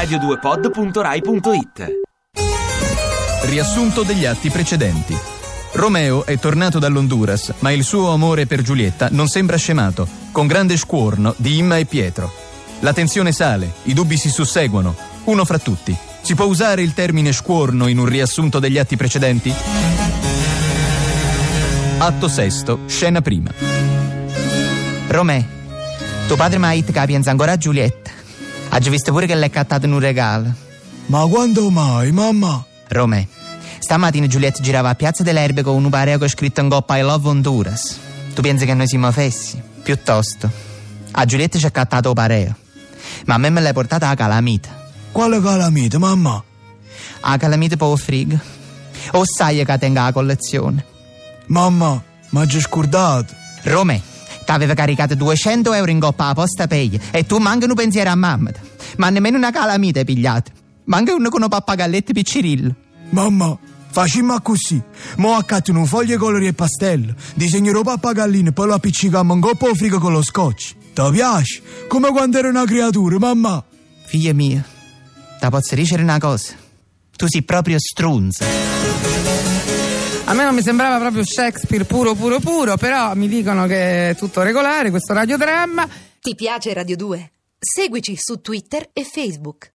radio2pod.rai.it Riassunto degli atti precedenti. Romeo è tornato dall'Honduras, ma il suo amore per Giulietta non sembra scemato, con grande scuorno di Imma e Pietro. La tensione sale, i dubbi si susseguono, uno fra tutti. Si può usare il termine scuorno in un riassunto degli atti precedenti? Atto sesto, scena prima. Romè, tuo padre che pensa ancora a Giulietta. Oggi visto pure che l'hai cattato in un regalo. Ma quando mai, mamma? Romè, stamattina Giulietta girava a Piazza delle Erbe con un pareo con scritto in coppa I love Honduras. Tu pensi che noi siamo fessi? Piuttosto. A Giulietta ci ha cattato il pareo. Ma a me me l'hai portata a calamita. Quale calamita, mamma? A calamita per il frigo. O sai che tenga la collezione. Mamma, ma ci scordato. Romè, t'aveva caricato 200 euro in coppa a posta peglia e tu manca un pensiero a mamma. Ma nemmeno una calamita hai pigliato. Manca uno con un pappagalletto piccirillo. Mamma, facciamo così. Mo accatto un foglio colori e pastello, disegnerò pappagallino e poi lo appiccicammo in coppa o frigo con lo scotch. Ti piace? Come quando ero una creatura, mamma. Figlia mia, ti posso dire una cosa? Tu sei proprio strunza. A me non mi sembrava proprio Shakespeare puro puro puro, però mi dicono che è tutto regolare questo radiodramma. Ti piace Radio 2? Seguici su Twitter e Facebook.